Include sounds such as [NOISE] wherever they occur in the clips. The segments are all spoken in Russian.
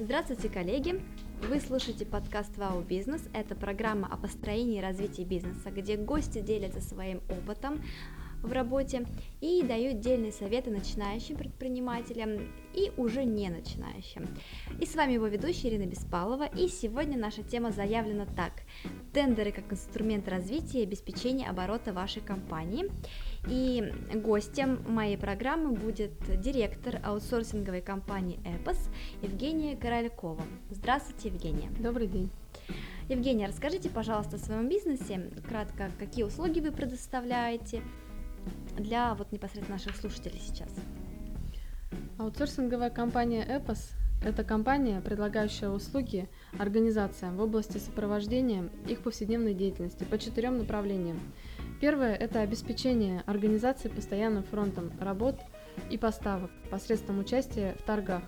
Здравствуйте, коллеги! Вы слушаете подкаст «Вау Бизнес». Это программа о построении и развитии бизнеса, где гости делятся своим опытом, в работе и дают дельные советы начинающим предпринимателям и уже не начинающим. И с вами его ведущая Ирина Беспалова, и сегодня наша тема заявлена так. Тендеры как инструмент развития и обеспечения оборота вашей компании. И гостем моей программы будет директор аутсорсинговой компании Эпос Евгения Королькова. Здравствуйте, Евгения. Добрый день. Евгения, расскажите, пожалуйста, о своем бизнесе, кратко, какие услуги вы предоставляете, для вот непосредственно наших слушателей сейчас? Аутсорсинговая компания Epos – это компания, предлагающая услуги организациям в области сопровождения их повседневной деятельности по четырем направлениям. Первое – это обеспечение организации постоянным фронтом работ и поставок посредством участия в торгах.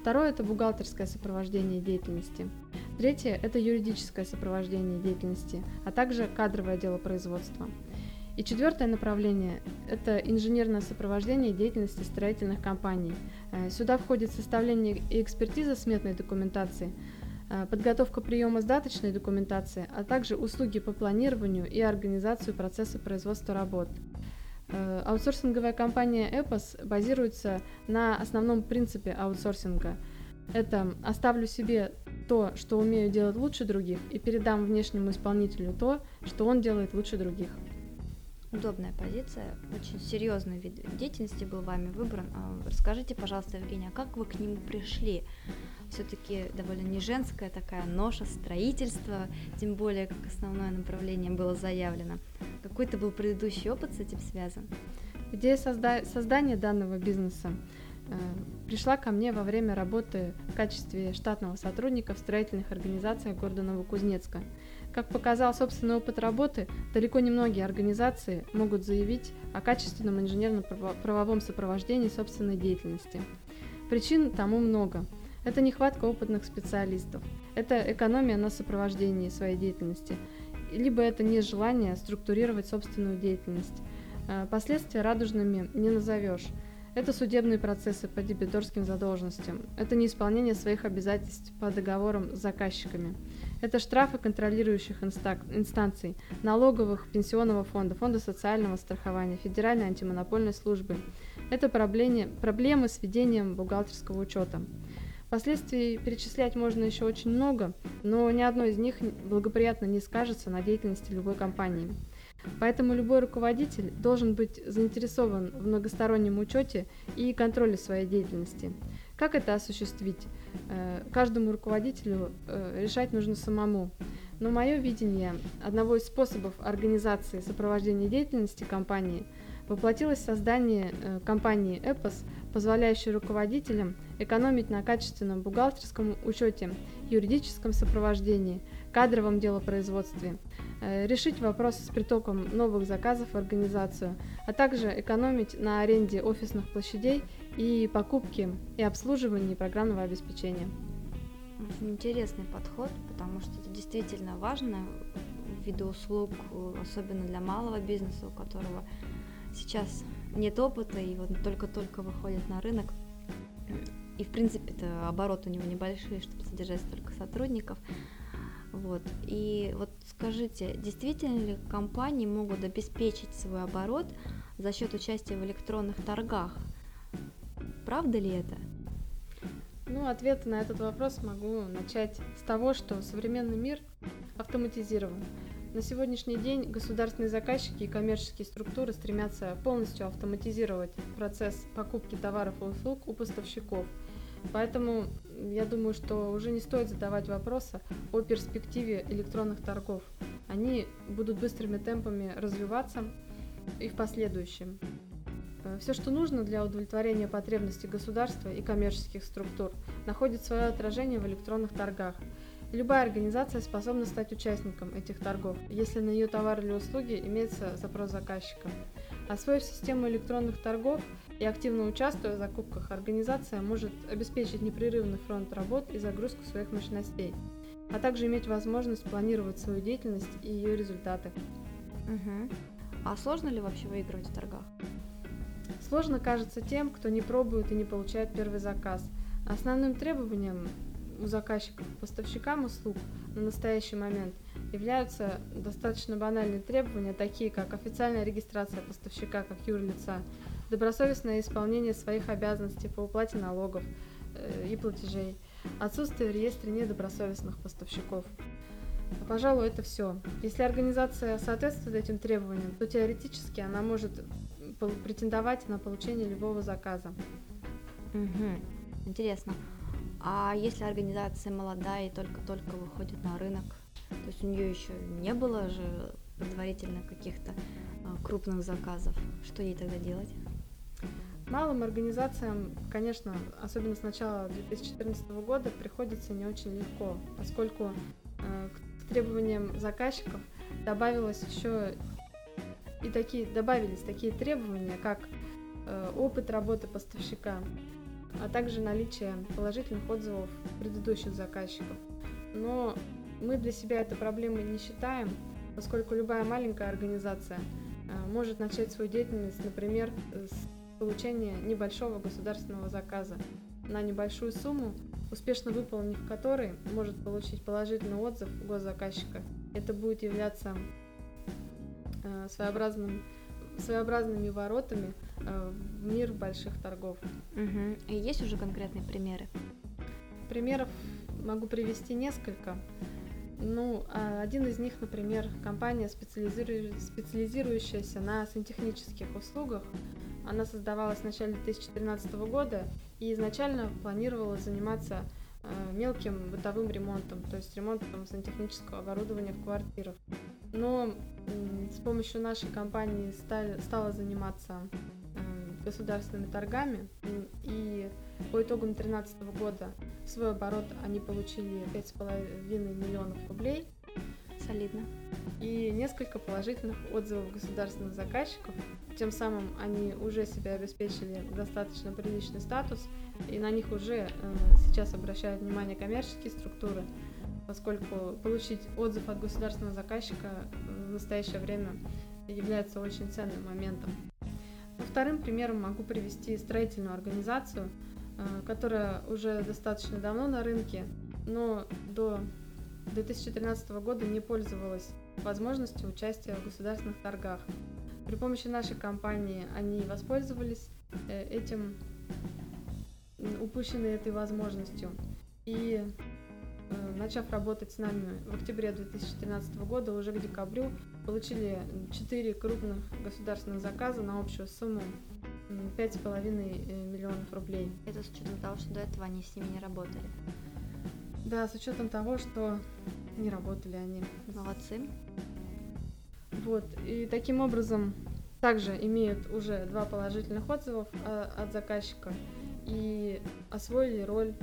Второе – это бухгалтерское сопровождение деятельности. Третье – это юридическое сопровождение деятельности, а также кадровое дело производства. И четвертое направление – это инженерное сопровождение деятельности строительных компаний. Э, сюда входит составление и экспертиза сметной документации, подготовка приема сдаточной документации, а также услуги по планированию и организацию процесса производства работ. Э, аутсорсинговая компания Epos базируется на основном принципе аутсорсинга. Это оставлю себе то, что умею делать лучше других, и передам внешнему исполнителю то, что он делает лучше других удобная позиция, очень серьезный вид деятельности был вами выбран. А, расскажите, пожалуйста, Евгения, а как вы к нему пришли? Все-таки довольно не женская такая ноша, строительство, тем более как основное направление было заявлено. Какой-то был предыдущий опыт с этим связан? Идея созда- создания данного бизнеса э, пришла ко мне во время работы в качестве штатного сотрудника в строительных организациях города Новокузнецка. Как показал собственный опыт работы, далеко не многие организации могут заявить о качественном инженерно-правовом сопровождении собственной деятельности. Причин тому много. Это нехватка опытных специалистов, это экономия на сопровождении своей деятельности, либо это нежелание структурировать собственную деятельность. Э, последствия радужными не назовешь. Это судебные процессы по дебиторским задолженностям. Это неисполнение своих обязательств по договорам с заказчиками. Это штрафы контролирующих инстанций, налоговых, пенсионного фонда, фонда социального страхования, федеральной антимонопольной службы. Это проблемы, проблемы с ведением бухгалтерского учета. Последствий перечислять можно еще очень много, но ни одно из них благоприятно не скажется на деятельности любой компании. Поэтому любой руководитель должен быть заинтересован в многостороннем учете и контроле своей деятельности. Как это осуществить? Э, каждому руководителю э, решать нужно самому. Но мое видение одного из способов организации сопровождения деятельности компании воплотилось в создание э, компании Epos, позволяющей руководителям экономить на качественном бухгалтерском учете, юридическом сопровождении, кадровом делопроизводстве, решить вопрос с притоком новых заказов в организацию, а также экономить на аренде офисных площадей и покупки и обслуживании программного обеспечения. Очень интересный подход, потому что это действительно важно ввиду услуг, особенно для малого бизнеса, у которого сейчас нет опыта и вот только-только выходит на рынок. И, в принципе, это оборот у него небольшой, чтобы содержать столько сотрудников. Вот. И вот скажите, действительно ли компании могут обеспечить свой оборот за счет участия в электронных торгах? Правда ли это? Ну, ответ на этот вопрос могу начать с того, что современный мир автоматизирован. На сегодняшний день государственные заказчики и коммерческие структуры стремятся полностью автоматизировать процесс покупки товаров и услуг у поставщиков. Поэтому я думаю, что уже не стоит задавать вопроса о перспективе электронных торгов. Они будут быстрыми темпами развиваться и в последующем. Э, Все, что нужно для удовлетворения потребностей государства и коммерческих структур, находит свое отражение в электронных торгах. Любая организация способна стать участником этих торгов, если на ее товар или услуги имеется запрос заказчика. Освоив систему электронных торгов и активно участвуя в закупках, организация может обеспечить непрерывный фронт работ и загрузку своих мощностей, а также иметь возможность планировать свою деятельность и ее результаты. Угу. А сложно ли вообще выигрывать в торгах? Сложно кажется тем, кто не пробует и не получает первый заказ. Основным требованием у заказчиков поставщикам услуг на настоящий момент являются достаточно банальные требования, такие как официальная регистрация поставщика как юрлица, добросовестное исполнение своих обязанностей по уплате налогов э, и платежей, отсутствие в реестре недобросовестных поставщиков. Пожалуй, это все. Если организация соответствует этим требованиям, то теоретически она может претендовать на получение любого заказа. Угу. Интересно. А если организация молодая и только-только выходит на рынок, то есть у нее еще не было же предварительно каких-то а, крупных заказов, что ей тогда делать? Малым организациям, конечно, особенно с начала 2014 года, приходится не очень легко, поскольку э, к требованиям заказчиков добавилось еще и такие добавились такие требования, как э, опыт работы поставщика, а также наличие положительных отзывов предыдущих заказчиков. Но мы для себя эту проблему не считаем, поскольку любая маленькая организация э, может начать свою деятельность, например, с получения небольшого государственного заказа на небольшую сумму, успешно выполнив который, может получить положительный отзыв госзаказчика. Это будет являться э, своеобразным своеобразными воротами э, в мир больших торгов. Угу. И есть уже конкретные примеры? Примеров могу привести несколько. Ну, а один из них, например, компания, специализирующаяся на сантехнических услугах. Она создавалась в начале 2013 года и изначально планировала заниматься э, мелким бытовым ремонтом, то есть ремонтом сантехнического оборудования в квартирах. Но с помощью нашей компании стали, стала заниматься э, государственными торгами, и по итогам 2013 года свой оборот они получили 5,5 миллионов рублей. Солидно. И несколько положительных отзывов государственных заказчиков. Тем самым они уже себе обеспечили достаточно приличный статус, и на них уже э, сейчас обращают внимание коммерческие структуры, поскольку получить отзыв от государственного заказчика в настоящее время является очень ценным моментом. Вторым примером могу привести строительную организацию, э, которая уже достаточно давно на рынке, но до 2013 года не пользовалась возможностью участия в государственных торгах. При помощи нашей компании они воспользовались э, этим, упущенной этой возможностью. И начав работать с нами в октябре 2013 года, уже к декабрю получили 4 крупных государственных заказа на общую сумму 5,5 э, миллионов рублей. Это с учетом того, что до этого они с ними не работали? Да, с учетом того, что не работали они. Молодцы. Вот, и таким образом также имеют уже два положительных отзывов а, от заказчика и освоили роль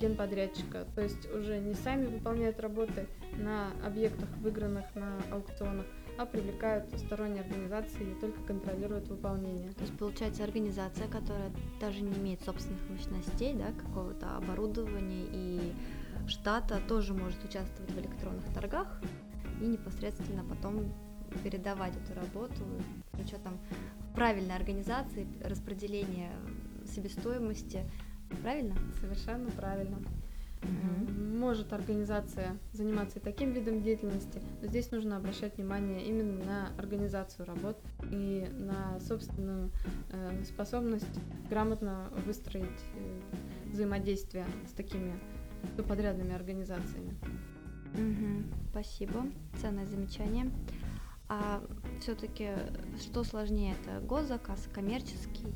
генподрядчика, то есть уже не сами выполняют работы на объектах, выигранных на аукционах, а привлекают сторонние организации и только контролируют выполнение. То есть получается организация, которая даже не имеет собственных мощностей, да, какого-то оборудования и штата, тоже может участвовать в электронных торгах и непосредственно потом передавать эту работу с учетом правильной организации, распределения себестоимости Правильно? Совершенно правильно. Угу. Может организация заниматься и таким видом деятельности, но здесь нужно обращать внимание именно на организацию работ и на собственную э, способность грамотно выстроить э, взаимодействие с такими подрядными организациями. Угу. Спасибо, ценное замечание. А все-таки что сложнее, это госзаказ, коммерческий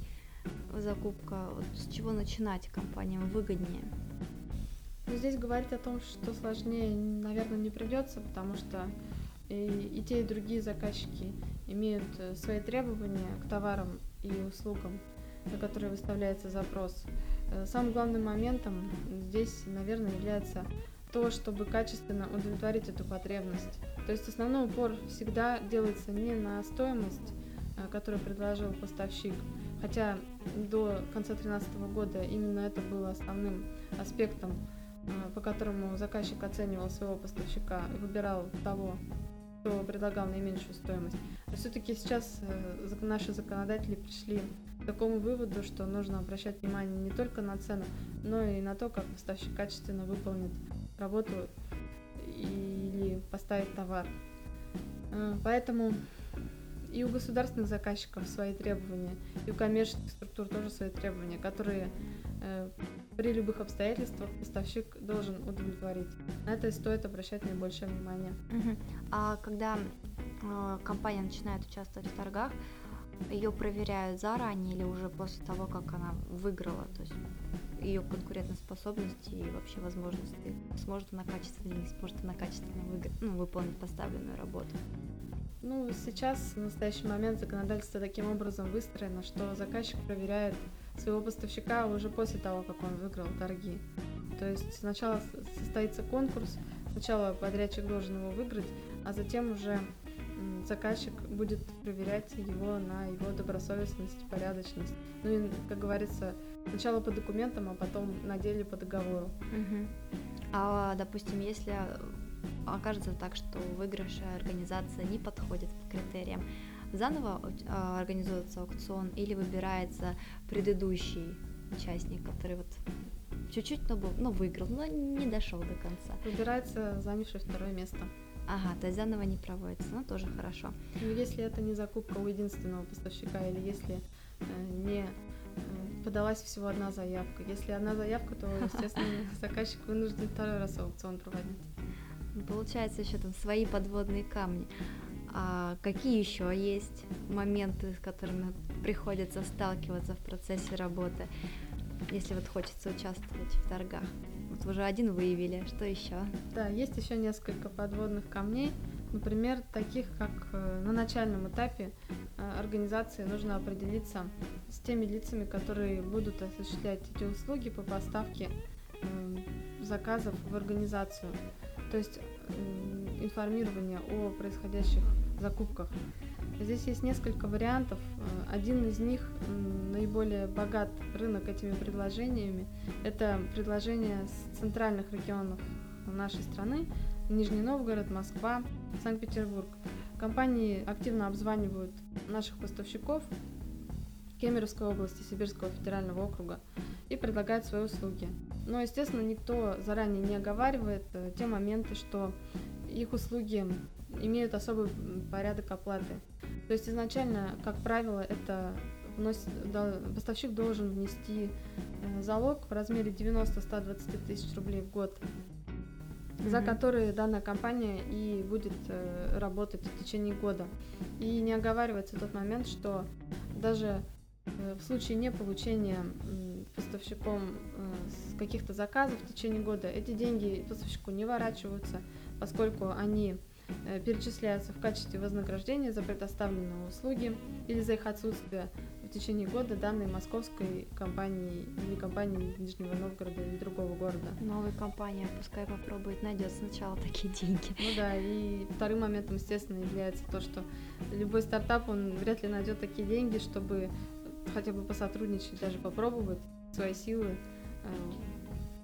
закупка, вот с чего начинать компаниям выгоднее? Ну, здесь говорить о том, что сложнее, наверное, не придется, потому что и, и те, и другие заказчики имеют э, свои требования к товарам и услугам, на которые выставляется запрос. Э, самым главным моментом здесь, наверное, является то, чтобы качественно удовлетворить эту потребность. То есть основной упор всегда делается не на стоимость, э, которую предложил поставщик, Хотя до конца 2013 года именно это было основным аспектом, э, по которому заказчик оценивал своего поставщика и выбирал того, кто предлагал наименьшую стоимость. Но все-таки сейчас э, наши законодатели пришли к такому выводу, что нужно обращать внимание не только на цену, но и на то, как поставщик качественно выполнит работу или поставит товар. Э, поэтому и у государственных заказчиков свои требования, и у коммерческих структур тоже свои требования, которые э, при любых обстоятельствах поставщик должен удовлетворить. На это стоит обращать наибольшее внимание. А когда э, компания начинает участвовать в торгах, ее проверяют заранее или уже после того, как она выиграла, то есть ее конкурентоспособность и вообще возможности, сможет она качественно или не сможет она качественно выиграть, ну, выполнить поставленную работу. Ну, сейчас, в настоящий момент, законодательство таким образом выстроено, что заказчик проверяет своего поставщика уже после того, как он выиграл торги. То есть сначала состоится конкурс, сначала подрядчик должен его выиграть, а затем уже заказчик будет проверять его на его добросовестность, порядочность. Ну и, как говорится, сначала по документам, а потом на деле по договору. Угу. А, допустим, если окажется так, что выигрышная организация не подходит по критериям, заново а, организуется аукцион или выбирается предыдущий участник, который вот чуть-чуть, но, был, но выиграл, но не дошел до конца. Выбирается занявший второе место. Ага, то есть заново не проводится, но тоже хорошо. Но если это не закупка у единственного поставщика или если э, не э, подалась всего одна заявка. Если одна заявка, то, естественно, [LAUGHS] заказчик вынужден второй раз аукцион проводить. Получается еще там свои подводные камни. А какие еще есть моменты, с которыми приходится сталкиваться в процессе работы, если вот хочется участвовать в торгах? Вот уже один выявили, что еще? Да, есть еще несколько подводных камней. Например, таких как э, на начальном этапе э, организации нужно определиться с теми лицами, которые будут осуществлять эти услуги по поставке заказов в организацию то есть информирование о происходящих закупках. Здесь есть несколько вариантов. Один из них наиболее богат рынок этими предложениями. Это предложения с центральных регионов нашей страны. Нижний Новгород, Москва, Санкт-Петербург. Компании активно обзванивают наших поставщиков Кемеровской области, Сибирского федерального округа и предлагают свои услуги. Но, естественно, никто заранее не оговаривает э, те моменты, что их услуги имеют особый порядок оплаты. То есть изначально, как правило, это вносит, поставщик должен внести э, залог в размере 90-120 тысяч рублей в год, mm-hmm. за которые данная компания и будет э, работать в течение года. И не оговаривается тот момент, что даже в случае не получения поставщиком с каких-то заказов в течение года, эти деньги поставщику не ворачиваются, поскольку они э, перечисляются в качестве вознаграждения за предоставленные услуги или за их отсутствие в течение года данной московской компании или компании Нижнего Новгорода или другого города. Новая компания пускай попробует, найдет сначала такие деньги. Ну да, и вторым моментом, естественно, является то, что любой стартап, он вряд ли найдет такие деньги, чтобы хотя бы посотрудничать, даже попробовать свои силы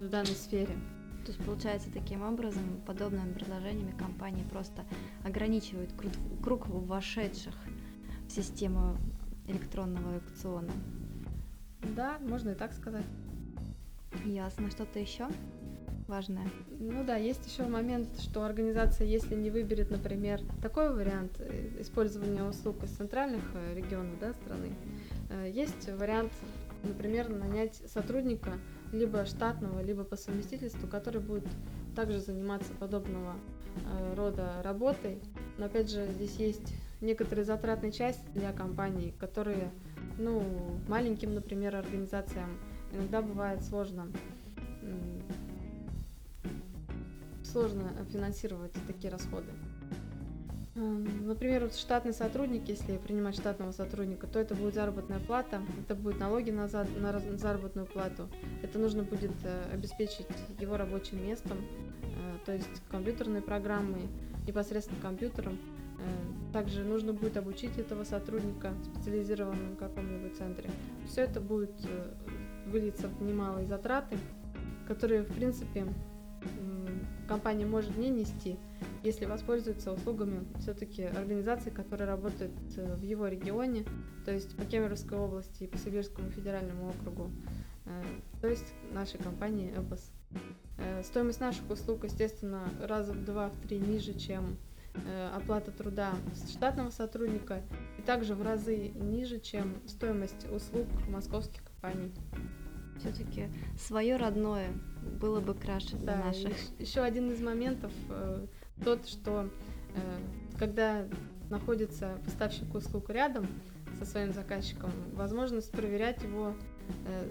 в данной сфере. То есть, получается, таким образом, подобными предложениями компании просто ограничивают круг, вошедших в систему электронного аукциона. Да, можно и так сказать. Ясно. Что-то еще важное? Ну да, есть еще момент, что организация, если не выберет, например, такой вариант э, использования услуг из центральных э, регионов да, страны, э, есть вариант например, нанять сотрудника либо штатного, либо по совместительству, который будет также заниматься подобного э, рода работой. Но опять же, здесь есть некоторые затратные части для компаний, которые, ну, маленьким, например, организациям иногда бывает сложно сложно финансировать такие расходы. Например, вот штатный сотрудник, если принимать штатного сотрудника, то это будет заработная плата, это будут налоги на, за, на заработную плату, это нужно будет э, обеспечить его рабочим местом, э, то есть компьютерной программой, непосредственно компьютером. Э, также нужно будет обучить этого сотрудника в специализированном каком-нибудь центре. Все это будет вылиться в немалые затраты, которые, в принципе, компания может не нести, если воспользуется услугами все-таки организации, которые работают э, в его регионе, то есть по Кемеровской области и по Сибирскому федеральному округу, э, то есть нашей компании «Эбос». Э, стоимость наших услуг, естественно, раза в два, в три ниже, чем оплата труда штатного сотрудника, и также в разы ниже, чем стоимость услуг московских компаний. Все-таки свое родное было бы краше для да, наших. Еще один из моментов тот, что э, когда находится поставщик услуг рядом со своим заказчиком, возможность проверять его э,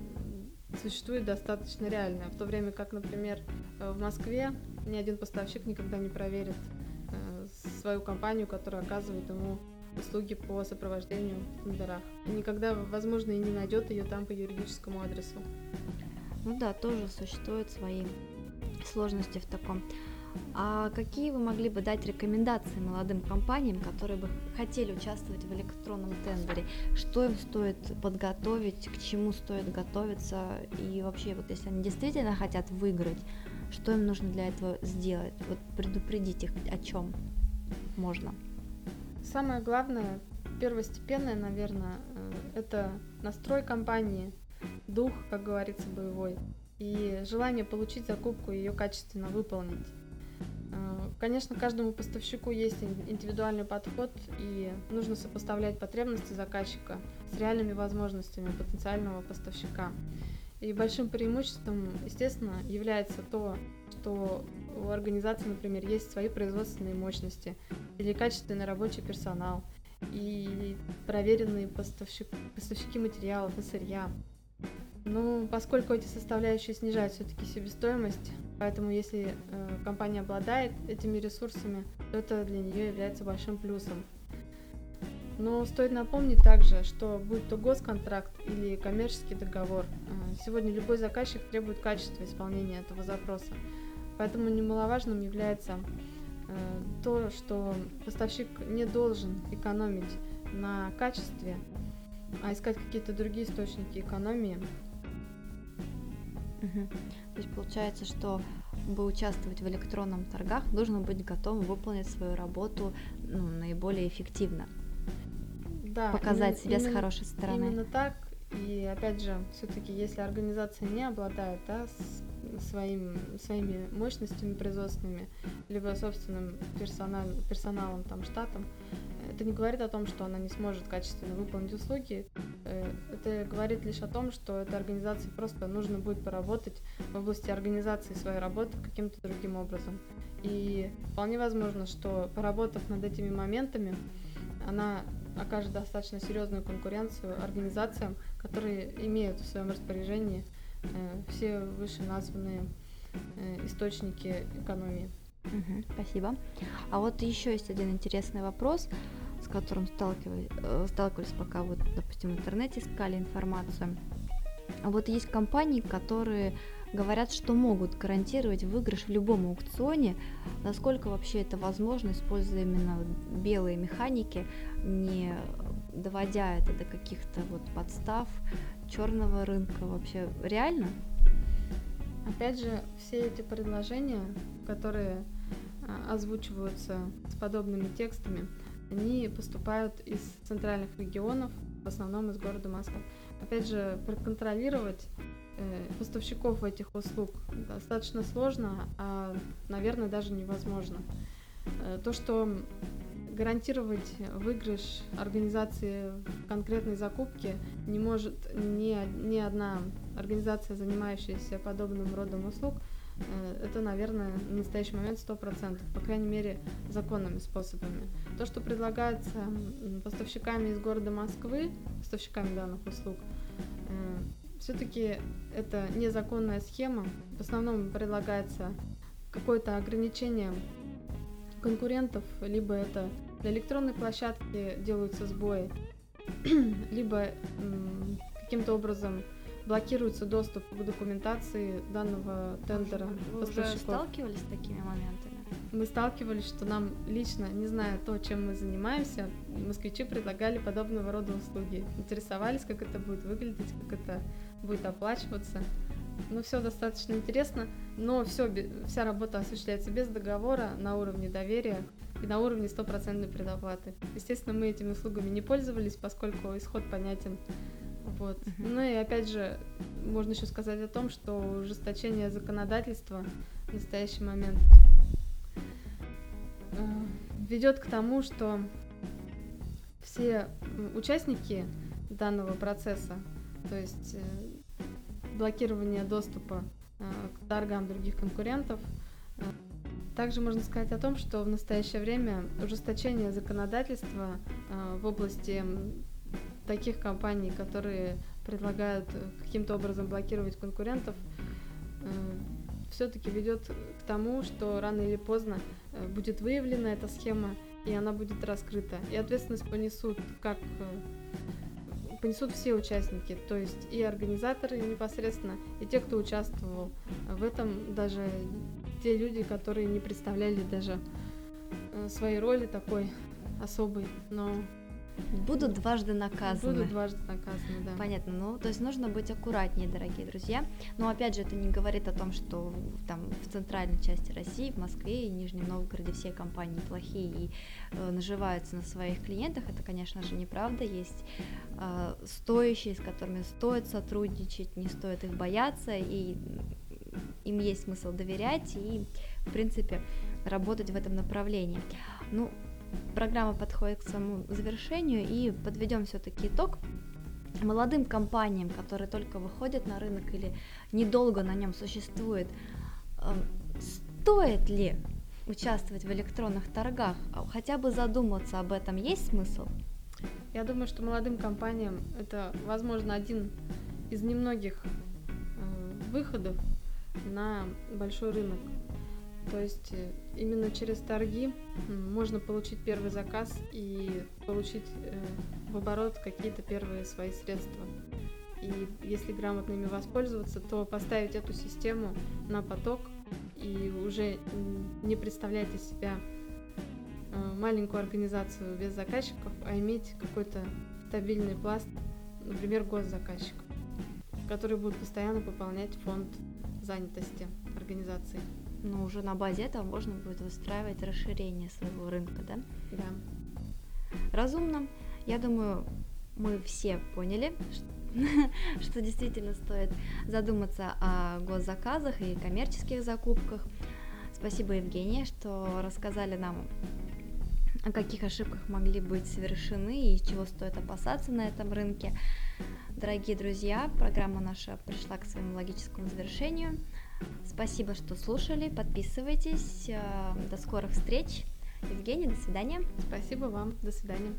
существует достаточно реальная. В то время как, например, э, в Москве ни один поставщик никогда не проверит свою компанию, которая оказывает ему услуги по сопровождению в тендерах. Никогда, возможно, и не найдет ее там по юридическому адресу. Ну да, тоже существуют свои сложности в таком. А какие вы могли бы дать рекомендации молодым компаниям, которые бы хотели участвовать в электронном тендере? Что им стоит подготовить, к чему стоит готовиться? И вообще, вот если они действительно хотят выиграть, что им нужно для этого сделать? Вот предупредить их о чем можно. Самое главное, первостепенное, наверное, э, это настрой компании, дух, как говорится, боевой, и желание получить закупку и ее качественно выполнить. Конечно, каждому поставщику есть индивидуальный подход, и нужно сопоставлять потребности заказчика с реальными возможностями потенциального поставщика. И большим преимуществом, естественно, является то, что у организации, например, есть свои производственные мощности или качественный рабочий персонал, и проверенные поставщик, поставщики материалов и сырья. Ну, поскольку эти составляющие снижают все-таки себестоимость, Поэтому если э, компания обладает этими ресурсами, то это для нее является большим плюсом. Но стоит напомнить также, что будь то госконтракт или коммерческий договор, э, сегодня любой заказчик требует качества исполнения этого запроса. Поэтому немаловажным является э, то, что поставщик не должен экономить на качестве, а искать какие-то другие источники экономии Угу. То есть получается, что бы участвовать в электронном торгах, нужно быть готовым выполнить свою работу ну, наиболее эффективно. Да, показать именно, себя с хорошей стороны. Именно так. И опять же, все-таки, если организация не обладает да, своим, своими мощностями производственными, либо собственным персонал, персоналом, там, штатом, это не говорит о том, что она не сможет качественно выполнить услуги. Э, это говорит лишь о том, что этой организации просто нужно будет поработать в области организации своей работы каким-то другим образом. И вполне возможно, что поработав над этими моментами, она окажет достаточно серьезную конкуренцию организациям, которые имеют в своем распоряжении э, все вышеназванные э, источники экономии. Спасибо. А вот еще есть один интересный вопрос с которым сталкивались, э, сталкивались пока вот, допустим, в интернете искали информацию. Вот есть компании, которые говорят, что могут гарантировать выигрыш в любом аукционе. Насколько вообще это возможно, используя именно белые механики, не доводя это до каких-то вот подстав черного рынка вообще реально? Опять же, все эти предложения, которые а, озвучиваются с подобными текстами, они поступают из центральных регионов, в основном из города Москвы. Опять же, проконтролировать э, поставщиков этих услуг достаточно сложно, а, наверное, даже невозможно. Э, то, что гарантировать выигрыш организации в конкретной закупке не может ни, ни одна организация, занимающаяся подобным родом услуг, это, наверное, на настоящий момент 100%, по крайней мере, законными способами. То, что предлагается поставщиками из города Москвы, поставщиками данных услуг, э, все-таки это незаконная схема. В основном предлагается какое-то ограничение конкурентов, либо это на электронной площадке делаются сбои, [CLEARS THROAT] либо каким-то образом блокируется доступ к документации данного тендера Вы уже сталкивались с такими моментами? Мы сталкивались, что нам лично, не зная то, чем мы занимаемся, москвичи предлагали подобного рода услуги. Интересовались, как это будет выглядеть, как это будет оплачиваться. ну, все достаточно интересно, но все, вся работа осуществляется без договора на уровне доверия и на уровне стопроцентной предоплаты. Естественно, мы этими услугами не пользовались, поскольку исход понятен. Вот. Uh-huh. Ну и опять же, можно еще сказать о том, что ужесточение законодательства в настоящий момент э, ведет к тому, что все участники данного процесса, то есть э, блокирование доступа э, к торгам других конкурентов, также можно сказать о том, что в настоящее время ужесточение законодательства в области таких компаний, которые предлагают каким-то образом блокировать конкурентов, все-таки ведет к тому, что рано или поздно э, будет выявлена эта схема, и она будет раскрыта. И ответственность понесут как э, понесут все участники, то есть и организаторы непосредственно, и те, кто участвовал в этом, даже те люди, которые не представляли даже э, своей роли такой особой, но Будут дважды наказаны. Будут дважды наказаны, да. Понятно. Ну, то есть нужно быть аккуратнее, дорогие друзья. Но опять же, это не говорит о том, что там в центральной части России, в Москве и Нижнем Новгороде все компании плохие и э, наживаются на своих клиентах. Это, конечно же, неправда. Есть э, стоящие, с которыми стоит сотрудничать, не стоит их бояться, и им есть смысл доверять и, в принципе, работать в этом направлении. Ну, программа подходит к своему завершению и подведем все-таки итог молодым компаниям, которые только выходят на рынок или недолго на нем существует, эм, стоит ли участвовать в электронных торгах? А хотя бы задуматься об этом есть смысл? Я думаю, что молодым компаниям это, возможно, один из немногих э, выходов на большой рынок. То есть э, именно через торги можно получить первый заказ и получить э, в оборот какие-то первые свои средства. И если грамотно ими воспользоваться, то поставить эту систему на поток и уже не представлять из себя э, маленькую организацию без заказчиков, а иметь какой-то стабильный пласт, например, госзаказчиков, которые будут постоянно пополнять фонд занятости организации но уже на базе этого можно будет выстраивать расширение своего рынка, да? Да. Разумно. Я думаю, мы все поняли, [LAUGHS] что действительно стоит задуматься о госзаказах и коммерческих закупках. Спасибо, Евгения, что рассказали нам о каких ошибках могли быть совершены и чего стоит опасаться на этом рынке. Дорогие друзья, программа наша пришла к своему логическому завершению. Спасибо, что слушали. Подписывайтесь. Э, до скорых встреч. Евгений, до свидания. Спасибо вам. До свидания.